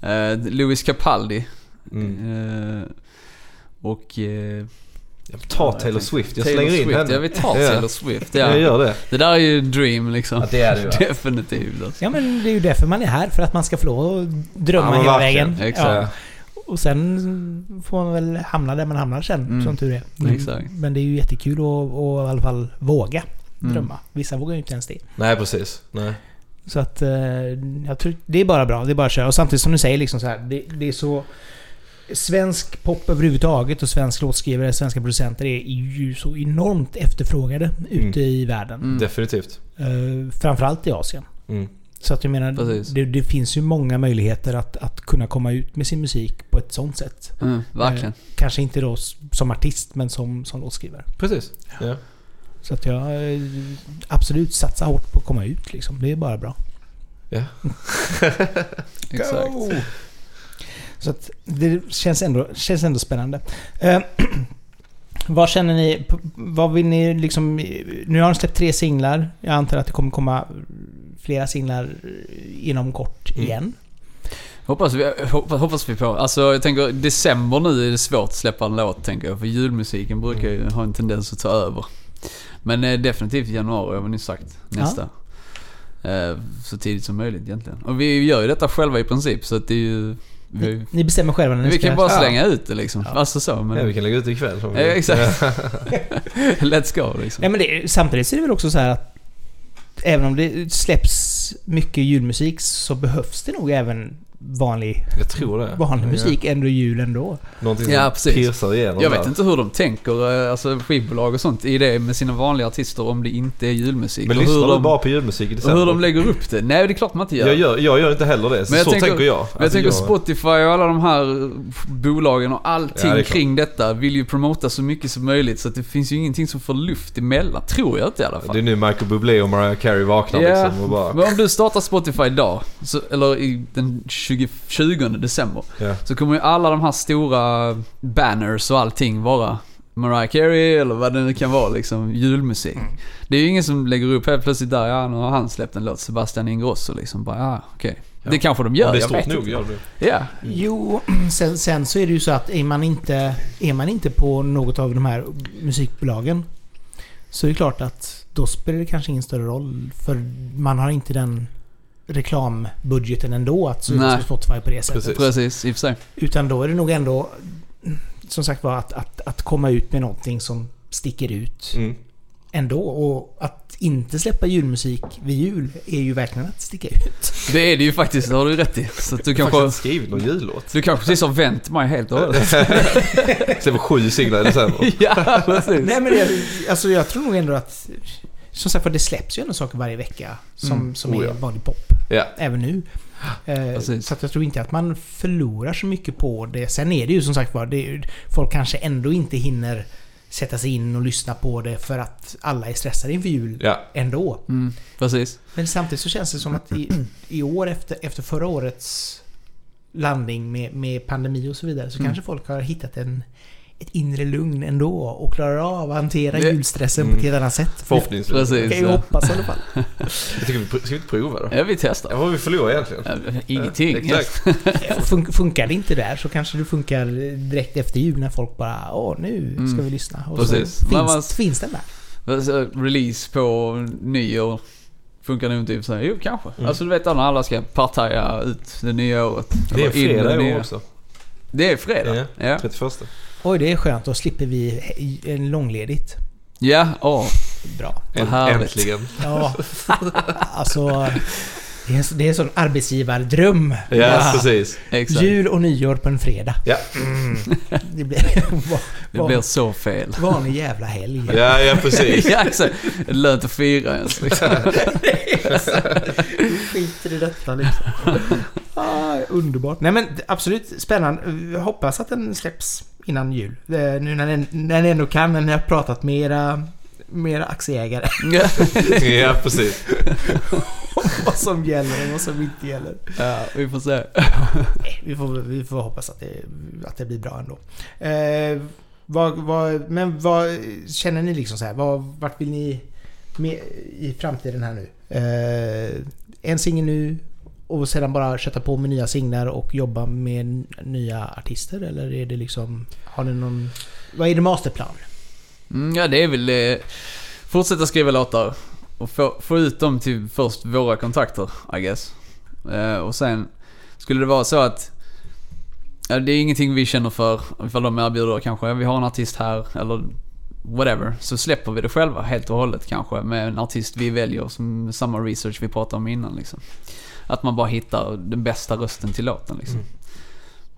Ja. eh, Louis Capaldi. Mm. Eh, och... Eh, Ja, Ta Taylor Swift, jag Taylor slänger in Swift. henne. Ja, vi tar Ja. Taylor Swift. Jag Ja. gör det. Det där är ju dream liksom. Ja, det är det ju. [LAUGHS] Definitivt alltså. Ja men det är ju därför man är här. För att man ska få lov att drömma Ja, hela verkligen. vägen. Exakt. Ja. Och sen får man väl hamna där man hamnar sen, Mm. som tur är. Men, Exakt. men det är ju jättekul att, att i alla fall våga Mm. Drömma. Vissa vågar ju inte ens det. Nej, precis. Nej. Så att eh, jag tror det är bara bra. Det är bara att köra. Och samtidigt som du säger liksom så här, det, det är så... Svensk pop överhuvudtaget och svensk låtskrivare, svenska producenter är ju så enormt efterfrågade ute i världen. Mm. Definitivt. Eh, framförallt i Asien. Mm. Så att jag menar, det, det finns ju många möjligheter att, att kunna komma ut med sin musik på ett sånt sätt. Mm, verkligen. Eh, kanske inte då som artist, men som, som låtskrivare. Precis. Ja. Så att jag eh, absolut satsar hårt på att komma ut liksom. Det är bara bra. [LAUGHS] Exakt. Så att det känns ändå, känns ändå spännande. Eh, [CLEARS THROAT] vad känner ni? Vad vill ni liksom... Nu har ni släppt tre singlar. Jag antar att det kommer komma flera singlar inom kort Mm. igen. Hoppas vi, hoppas, hoppas vi på. Alltså jag tänker december nu är det svårt att släppa en låt tänker jag. För julmusiken brukar ju ha en tendens att ta över. Men eh, definitivt i januari har vi nyss sagt. Nästa. Eh, så tidigt som möjligt egentligen. Och vi gör ju detta själva i princip så att det är ju... Vi, Ni bestämmer själva när ni vi ska... kan bara Ja. slänga ut det liksom. Ja. Alltså så men... ja, vi kan lägga ut det ikväll. Ja, exakt. [LAUGHS] Let's go liksom. Nej, men det, samtidigt så är det väl också så här att även om det släpps mycket julmusik så behövs det nog även vanlig, Jag tror det. vanlig Ja. musik ändå jul ändå. Någonting som Ja, precis. piercar igenom Jag där. vet inte hur de tänker, eh, alltså skivbolag och sånt, i det med sina vanliga artister om det inte är julmusik. Men och lyssnar hur du de, bara på julmusik i och december? hur de lägger upp det. Nej, det är klart man inte gör. jag, gör, jag gör inte heller det. Så, Men jag så tänker- tänker jag. Men jag Alltså, tänker Spotify och alla de här bolagen och allting Ja, det kring detta vill ju promota så mycket som möjligt. Så att det finns ju ingenting som får luft emellan. Tror jag inte i alla fall. Det är nu Michael Bublé och Mariah Carey vaknar Ja, liksom och bara... men om du startar Spotify idag, så, eller i den 20, 20 december, Ja. så kommer ju alla de här stora banners och allting vara Mariah Carey eller vad det nu kan vara liksom, julmusik. Mm. Det är ju ingen som lägger upp helt plötsligt där, ja nu har han släppt en låt, Sebastian Ingrosso liksom. Bara, ja okej. Ja. Det kanske de gör, Om det är jag stort vet nog inte. gör det. Ja. Jo, [CLEARS THROAT] sen, sen så är det ju så att är man inte, är man inte på något av de här musikbolagen så är det klart att då spelar det kanske ingen större roll. För man har inte den reklambudgeten ändå att se ut som Spotify på det sättet. Precis. Precis, i och för sig. Utan då är det nog ändå som sagt var att, att, att komma ut med någonting som sticker ut Mm. ändå. Och att inte släppa julmusik vid jul är ju verkligen att sticka ut. Det är det ju faktiskt, det har du rätt i. Så att du Jag har kanske, skrivit någon jullåt. du kanske precis har vänt mig helt och hållet. [LAUGHS] Släpper sju singlar i december. [LAUGHS] ja, precis. Nej men det, alltså jag tror nog ändå att... Som sagt för det släpps ju ändå saker varje vecka som, Mm. som Oh, är ja. vanlig pop. Ja. Även nu. Eh, Precis. så jag tror inte att man förlorar så mycket på det. Sen är det ju som sagt var, folk kanske ändå inte hinner sätta sig in och lyssna på det för att alla är stressade inför jul Ja. ändå. Mm, precis. Men samtidigt så känns det som att i, i år efter, efter förra årets landning med, med pandemi och så vidare så Mm. kanske folk har hittat en, ett inre lugn ändå och klarar av att hantera Det- julstressen på Mm. ett helt annat sätt. Förhoppningsvis. Precis. kan ju hoppas i alla fall. [LAUGHS] Jag tycker vi ska vi inte prova då? Ja, vi testar. Ja, vad vi förlorat egentligen? Ja, Ingenting. Exakt. [LAUGHS] Fun- funkar det inte där så kanske det funkar direkt efter jul när folk bara Åh, nu ska Mm. vi lyssna. Och Precis. så Men finns, man- finns den där. Release på nyår funkar nog inte i och för sig. Jo, kanske. Mm. Alltså du vet när alla ska partaja ut det nya året. Det är fredag det i år också. Det är fredag? Ja. Ja. 31. Oj, det är skönt. Då slipper vi långledigt. Ja, åh. Bra. Äntligen. Ja, alltså... Det är, det är en sån arbetsgivardröm. Ja, precis. Exakt. Jul och nyår på en fredag. Ja. [LAUGHS] Det blir va- Det blir så fel. vanlig jävla helg. Ja, ja precis. [LAUGHS] ja, exakt. Det är lönt att fira ens liksom. [LAUGHS] skiter i detta liksom. ah, underbart. Nej men absolut spännande. Jag hoppas att den släpps innan jul. Nu när den ändå kan, när ni har pratat med era, med era aktieägare. [LAUGHS] Ja. [LAUGHS] Precis. om vad som gäller och vad som inte gäller. ja, vi får se. [LAUGHS] Vi får, vi får hoppas att det, att det blir bra ändå. Eh, vad, vad, men vad känner ni liksom så här? Vad, vart vill ni... med, i framtiden här nu? Eh, en singel nu och sedan bara kötta på med nya singlar och jobba med nya artister? Eller är det liksom... Har ni någon... Vad är det masterplan? Mm, ja, det är väl eh, fortsätta skriva låtar och få, få ut dem till först våra kontakter, I guess. Eh, och sen skulle det vara så att ja, det är ingenting vi känner för ifall de erbjuder kanske, vi har en artist här eller whatever. Så släpper vi det själva helt och hållet kanske med en artist vi väljer som samma research vi pratade om innan liksom. Att man bara hittar den bästa rösten till låten liksom. Mm.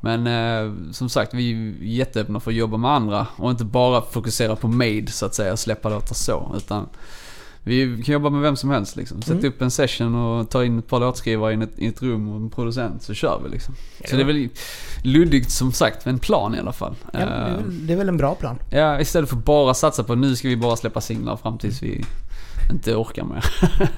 Men eh, som sagt, vi är jätteöppna för att jobba med andra och inte bara fokusera på made så att säga och släppa låtar så. Utan vi kan jobba med vem som helst liksom. Sätta Mm. upp en session och ta in ett par låtskrivare i ett, i ett rum och en producent så kör vi liksom. Så det är väl luddigt som sagt, men en plan i alla fall. Ja, det, är Eh, väl, det är väl en bra plan? Ja, istället för bara satsa på nu ska vi bara släppa singlar fram tills vi inte orkar mer.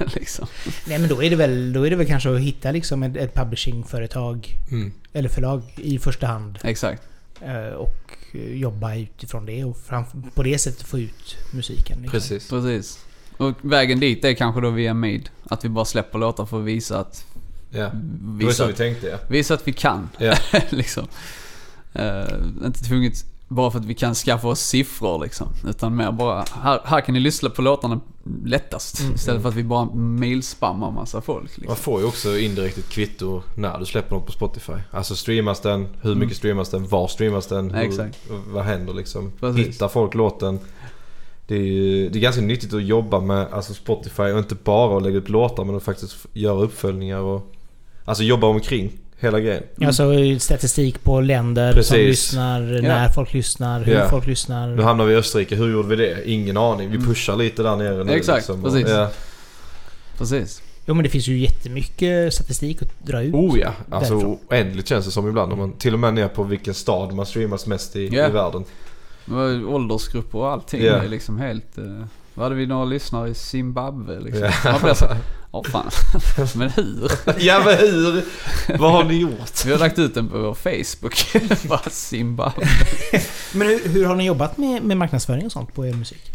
[LAUGHS] liksom. Nej men då är det väl, då är det väl kanske att hitta liksom ett, ett publishingföretag Mm. eller förlag i första hand. Exakt. eh, Och eh, jobba utifrån det och fram, på det sättet få ut musiken. Liksom. Precis. Precis. Och vägen dit är kanske då via Made. Att vi bara släpper låtar för att visa att... Ja. Det var Visa, så vi tänkte ja. visa att vi kan. Ja. [LAUGHS] liksom. Eh, inte tvunget bara för att vi kan skaffa oss siffror liksom. Utan mer bara, här, här kan ni lyssna på låtarna lättast. Mm. Istället för att vi bara mailspammar massa folk. Man Liksom. får ju också indirekt ett kvitto när du släpper något på Spotify. Alltså streamas den, hur mycket Mm. streamas den, var streamas den, hur, Exakt. vad händer liksom. Precis. Hittar folk låten? Det är, ju- det är ganska nyttigt att jobba med alltså Spotify och inte bara att lägga upp låtar men att faktiskt göra uppföljningar och Alltså jobba omkring hela grejen. Alltså statistik på länder som Precis. lyssnar, när folk lyssnar, hur Ja. folk lyssnar. Nu hamnar vi i Österrike, hur gjorde vi det? Ingen aning. Vi Mm. pushar lite där nere nu Exakt, liksom. precis. Ja. Precis. Jo men det finns ju jättemycket statistik att dra ut. Oh ja, alltså Därifrån. oändligt känns det som ibland. Om man till och med ner på vilken stad man streamas mest i, Ja. i världen. Åldersgrupper och allting. Det är liksom helt... Uh, vad hade vi några lyssnare i Zimbabwe liksom? [LAUGHS] Ja. Fan. [LAUGHS] Men hur? ja men hur? Vad har ni gjort? Vi har lagt ut den på vår Facebook. [LAUGHS] Bara Zimbabwe. Men hur, hur har ni jobbat med, med marknadsföring och sånt på er musik?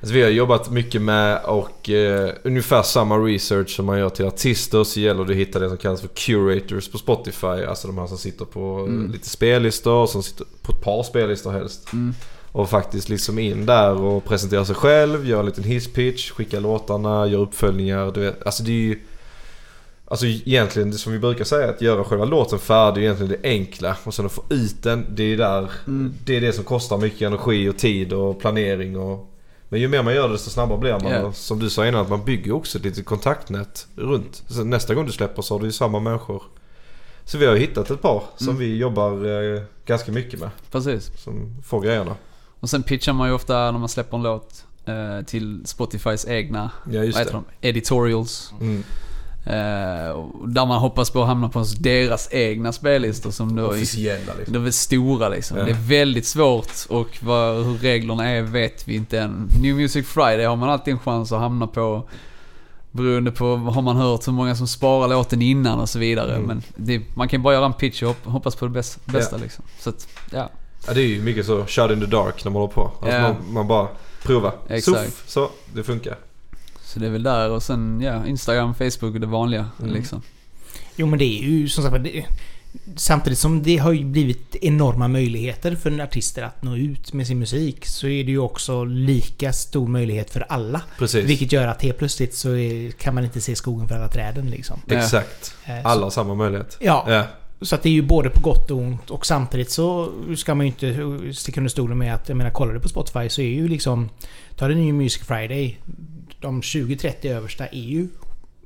Alltså, vi har jobbat mycket med och eh, ungefär samma research som man gör till artister så gäller det att hitta det som kallas för curators på Spotify. Alltså de här som sitter på Mm. lite spellistor, som sitter på ett par spellistor helst. Mm. Och faktiskt liksom in där och presentera sig själv, göra en liten hisspitch, skicka låtarna, göra uppföljningar. Du vet. Alltså det är ju... Alltså egentligen, det som vi brukar säga, att göra själva låten färdig är egentligen det enkla. Och sen att få ut den, det är där... Mm. Det är det som kostar mycket energi och tid och planering och... Men ju mer man gör det desto snabbare blir man. Och Som du sa innan, att man bygger också ett litet kontaktnät runt. Så nästa gång du släpper så har du ju samma människor. Så vi har ju hittat ett par som Mm. vi jobbar eh, ganska mycket med. Precis. Som får grejerna. Och sen pitchar man ju ofta när man släpper en låt eh, till Spotifys egna, Ja just vad heter de? Editorials. Mm. Eh, där man hoppas på att hamna på deras egna spellistor som då är, Officiella liksom. de är stora liksom. Ja. Det är väldigt svårt och vad, hur reglerna är vet vi inte än. New Music Friday har man alltid en chans att hamna på Beroende på, har man hört hur många som sparar låten innan och så vidare. Mm. Men det, man kan bara göra en pitch och hop- hoppas på det bästa, bästa Ja. liksom. Så att, ja. Ja det är ju mycket så shot in the dark när man håller på. Alltså Ja. man, man bara provar. Exakt. Suff, så det funkar. Så det är väl där och sen, ja, Instagram, Facebook och det vanliga Mm. liksom. Jo men det är ju som sagt det, Samtidigt som det har ju blivit enorma möjligheter för en artister att nå ut med sin musik så är det ju också lika stor möjlighet för alla. Precis. Vilket gör att helt plötsligt så är, kan man inte se skogen för alla träden liksom. Ja. Exakt. Eh, Alla har samma möjlighet. Ja, Ja. Så att det är ju både på gott och ont och samtidigt så ska man ju inte sticka under stolen med att, jag menar kollar du på Spotify så är ju liksom... Ta det New Music Friday. De 20-30 översta är ju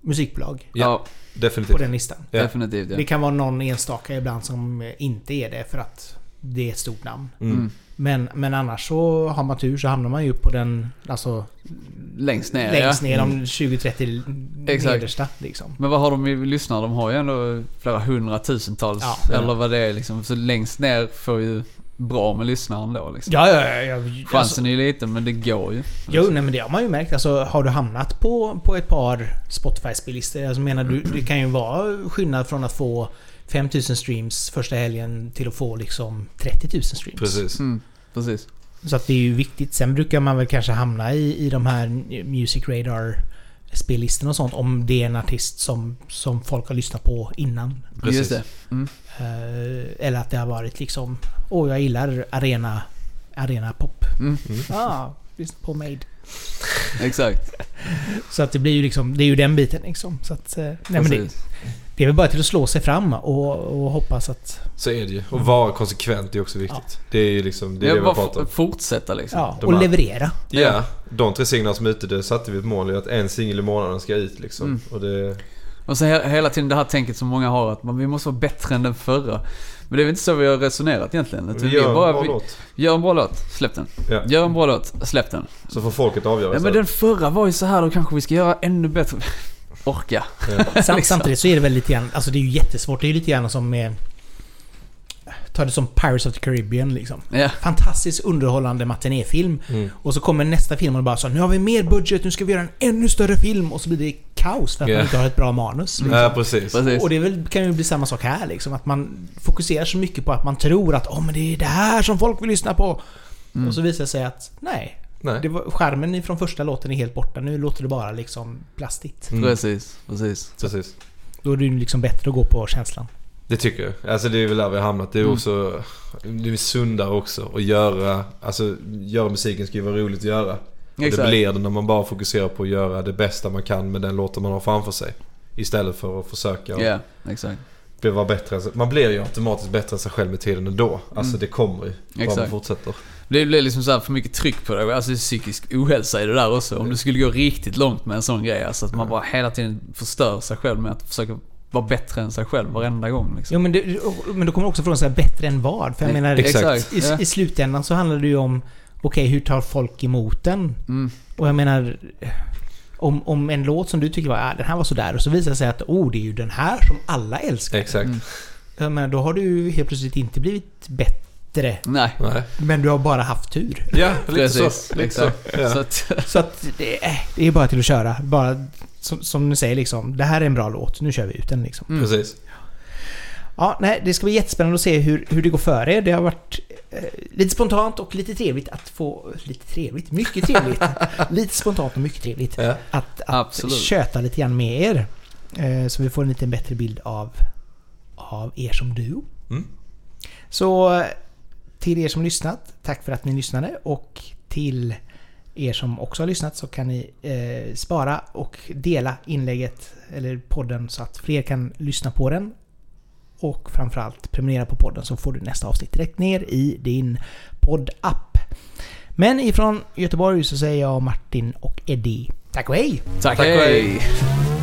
musikbolag Ja. Ja, på Definitivt. den listan. Ja. definitivt ja. Det kan vara någon enstaka ibland som inte är det för att det är ett stort namn. Mm. Men, men annars så har man tur så hamnar man ju upp på den... Alltså Längst ner längst ja. ner, Mm. de 20-30 Exakt. nedersta liksom. Men vad har de i lyssnare? De har ju ändå flera hundratusentals. Ja. eller vad det är liksom. Så längst ner får ju bra med lyssnare ändå liksom. Ja, ja, ja. ja alltså, Chansen är ju liten men det går ju. Jo, nej men det har man ju märkt. Alltså har du hamnat på, på ett par Spotify-spellistor. Alltså menar du, det kan ju vara skillnad från att få 5000 streams första helgen till att få liksom 30 000 streams. Precis. Mm, precis. Så att det är ju viktigt. Sen brukar man väl kanske hamna i, i de här Music Radar spellistorna och sånt om det är en artist som, som folk har lyssnat på innan. Precis. Just det. Mm. Eh, eller att det har varit liksom Åh, jag gillar arena, arena pop. Mm. Ah, lyssna på Made. Exakt. Så att det blir ju liksom, det är ju den biten liksom. Så att, eh, nej men det, Precis. Det är väl bara till att slå sig fram och, och hoppas att... Så är det ju. Och vara konsekvent är också viktigt. Det är ju liksom, det är Jag det vi pratar om. fortsätta liksom. Ja, de och här- leverera. Ja, de tre singlarna som är ute, det satte vi ett mål i att en singel i månaden ska ut liksom. Mm. Och det... Och så he- hela tiden det här tänket som många har att man, vi måste vara bättre än den förra. Men det är väl inte så vi har resonerat egentligen. Vi gör en bara, bra vi, låt. gör en bra låt, släpp den. Ja. Gör en bra låt, släpp den. Så får folket avgöra Ja men den förra var ju så här då kanske vi ska göra ännu bättre. Orka. Ja. Sam, [LAUGHS] Liksom. Samtidigt så är det väl lite grann, alltså det är ju jättesvårt. Det är ju lite grann som med... Ta det som Pirates of the Caribbean liksom. Ja. Fantastiskt underhållande matinéfilm. Mm. Och så kommer nästa film och bara så nu har vi mer budget, nu ska vi göra en ännu större film. Och så blir det kaos för att Ja. man inte har ett bra manus. Liksom. Ja, precis. Precis. Och det väl, kan ju bli samma sak här liksom. Att man fokuserar så mycket på att man tror att oh, men det är det här som folk vill lyssna på. Mm. Och så visar det sig att nej. Nej. Det var, skärmen från första låten är helt borta. Nu låter det bara liksom plastigt. Mm. Precis, precis. Precis. Då är det ju liksom bättre att gå på känslan. Det tycker jag. Alltså det är väl där vi har hamnat. Det är Mm. också... Det är sundare också att göra... Alltså göra musiken ska ju vara roligt att göra. Och det blir det när man bara fokuserar på att göra det bästa man kan med den låten man har framför sig. Istället för att försöka Ja, exakt. bli- vara bättre. Man blir ju automatiskt bättre än sig själv med tiden ändå. Alltså Mm. det kommer ju. Bara man fortsätter. Det blir liksom så här för mycket tryck på det. Alltså psykisk ohälsa i det där också. Om du skulle gå riktigt långt med en sån grej. Alltså att man bara hela tiden förstör sig själv med att försöka vara bättre än sig själv varenda gång. Liksom. Jo men, det, men då kommer också frågan så här, bättre än vad? För jag menar, Exakt. i, ja. i slutändan så handlar det ju om okej, hur tar folk emot den? Mm. Och jag menar... Om, om en låt som du tycker var, ah, den här var sådär och så visar det sig att oh, det är ju den här som alla älskar. Exakt. Mm. Jag menar, då har du ju helt plötsligt inte blivit bättre. Nej. Nej. Men du har bara haft tur. Ja, lite Precis, så. Lite så. Ja. Så att, [LAUGHS] Så att det är, det är bara till att köra. Bara som, som du säger liksom, det här är en bra låt, nu kör vi ut den liksom. mm. Precis. Ja, nej, det ska bli jättespännande att se hur, hur det går för er. Det har varit eh, lite spontant och lite trevligt att få... Lite trevligt? Mycket trevligt. [LAUGHS] lite spontant och mycket trevligt. Ja. Att, att Absolut. köta lite grann med er. Eh, så vi får en lite bättre bild av, av er som duo. Mm. Så till er som lyssnat, tack för att ni lyssnade. Och till er som också har lyssnat så kan ni eh, spara och dela inlägget eller podden så att fler kan lyssna på den. Och framförallt prenumerera på podden så får du nästa avsnitt direkt ner i din poddapp. Men ifrån Göteborg så säger jag Martin och Eddie. Tack och hej! tack, Tack och hej. hej.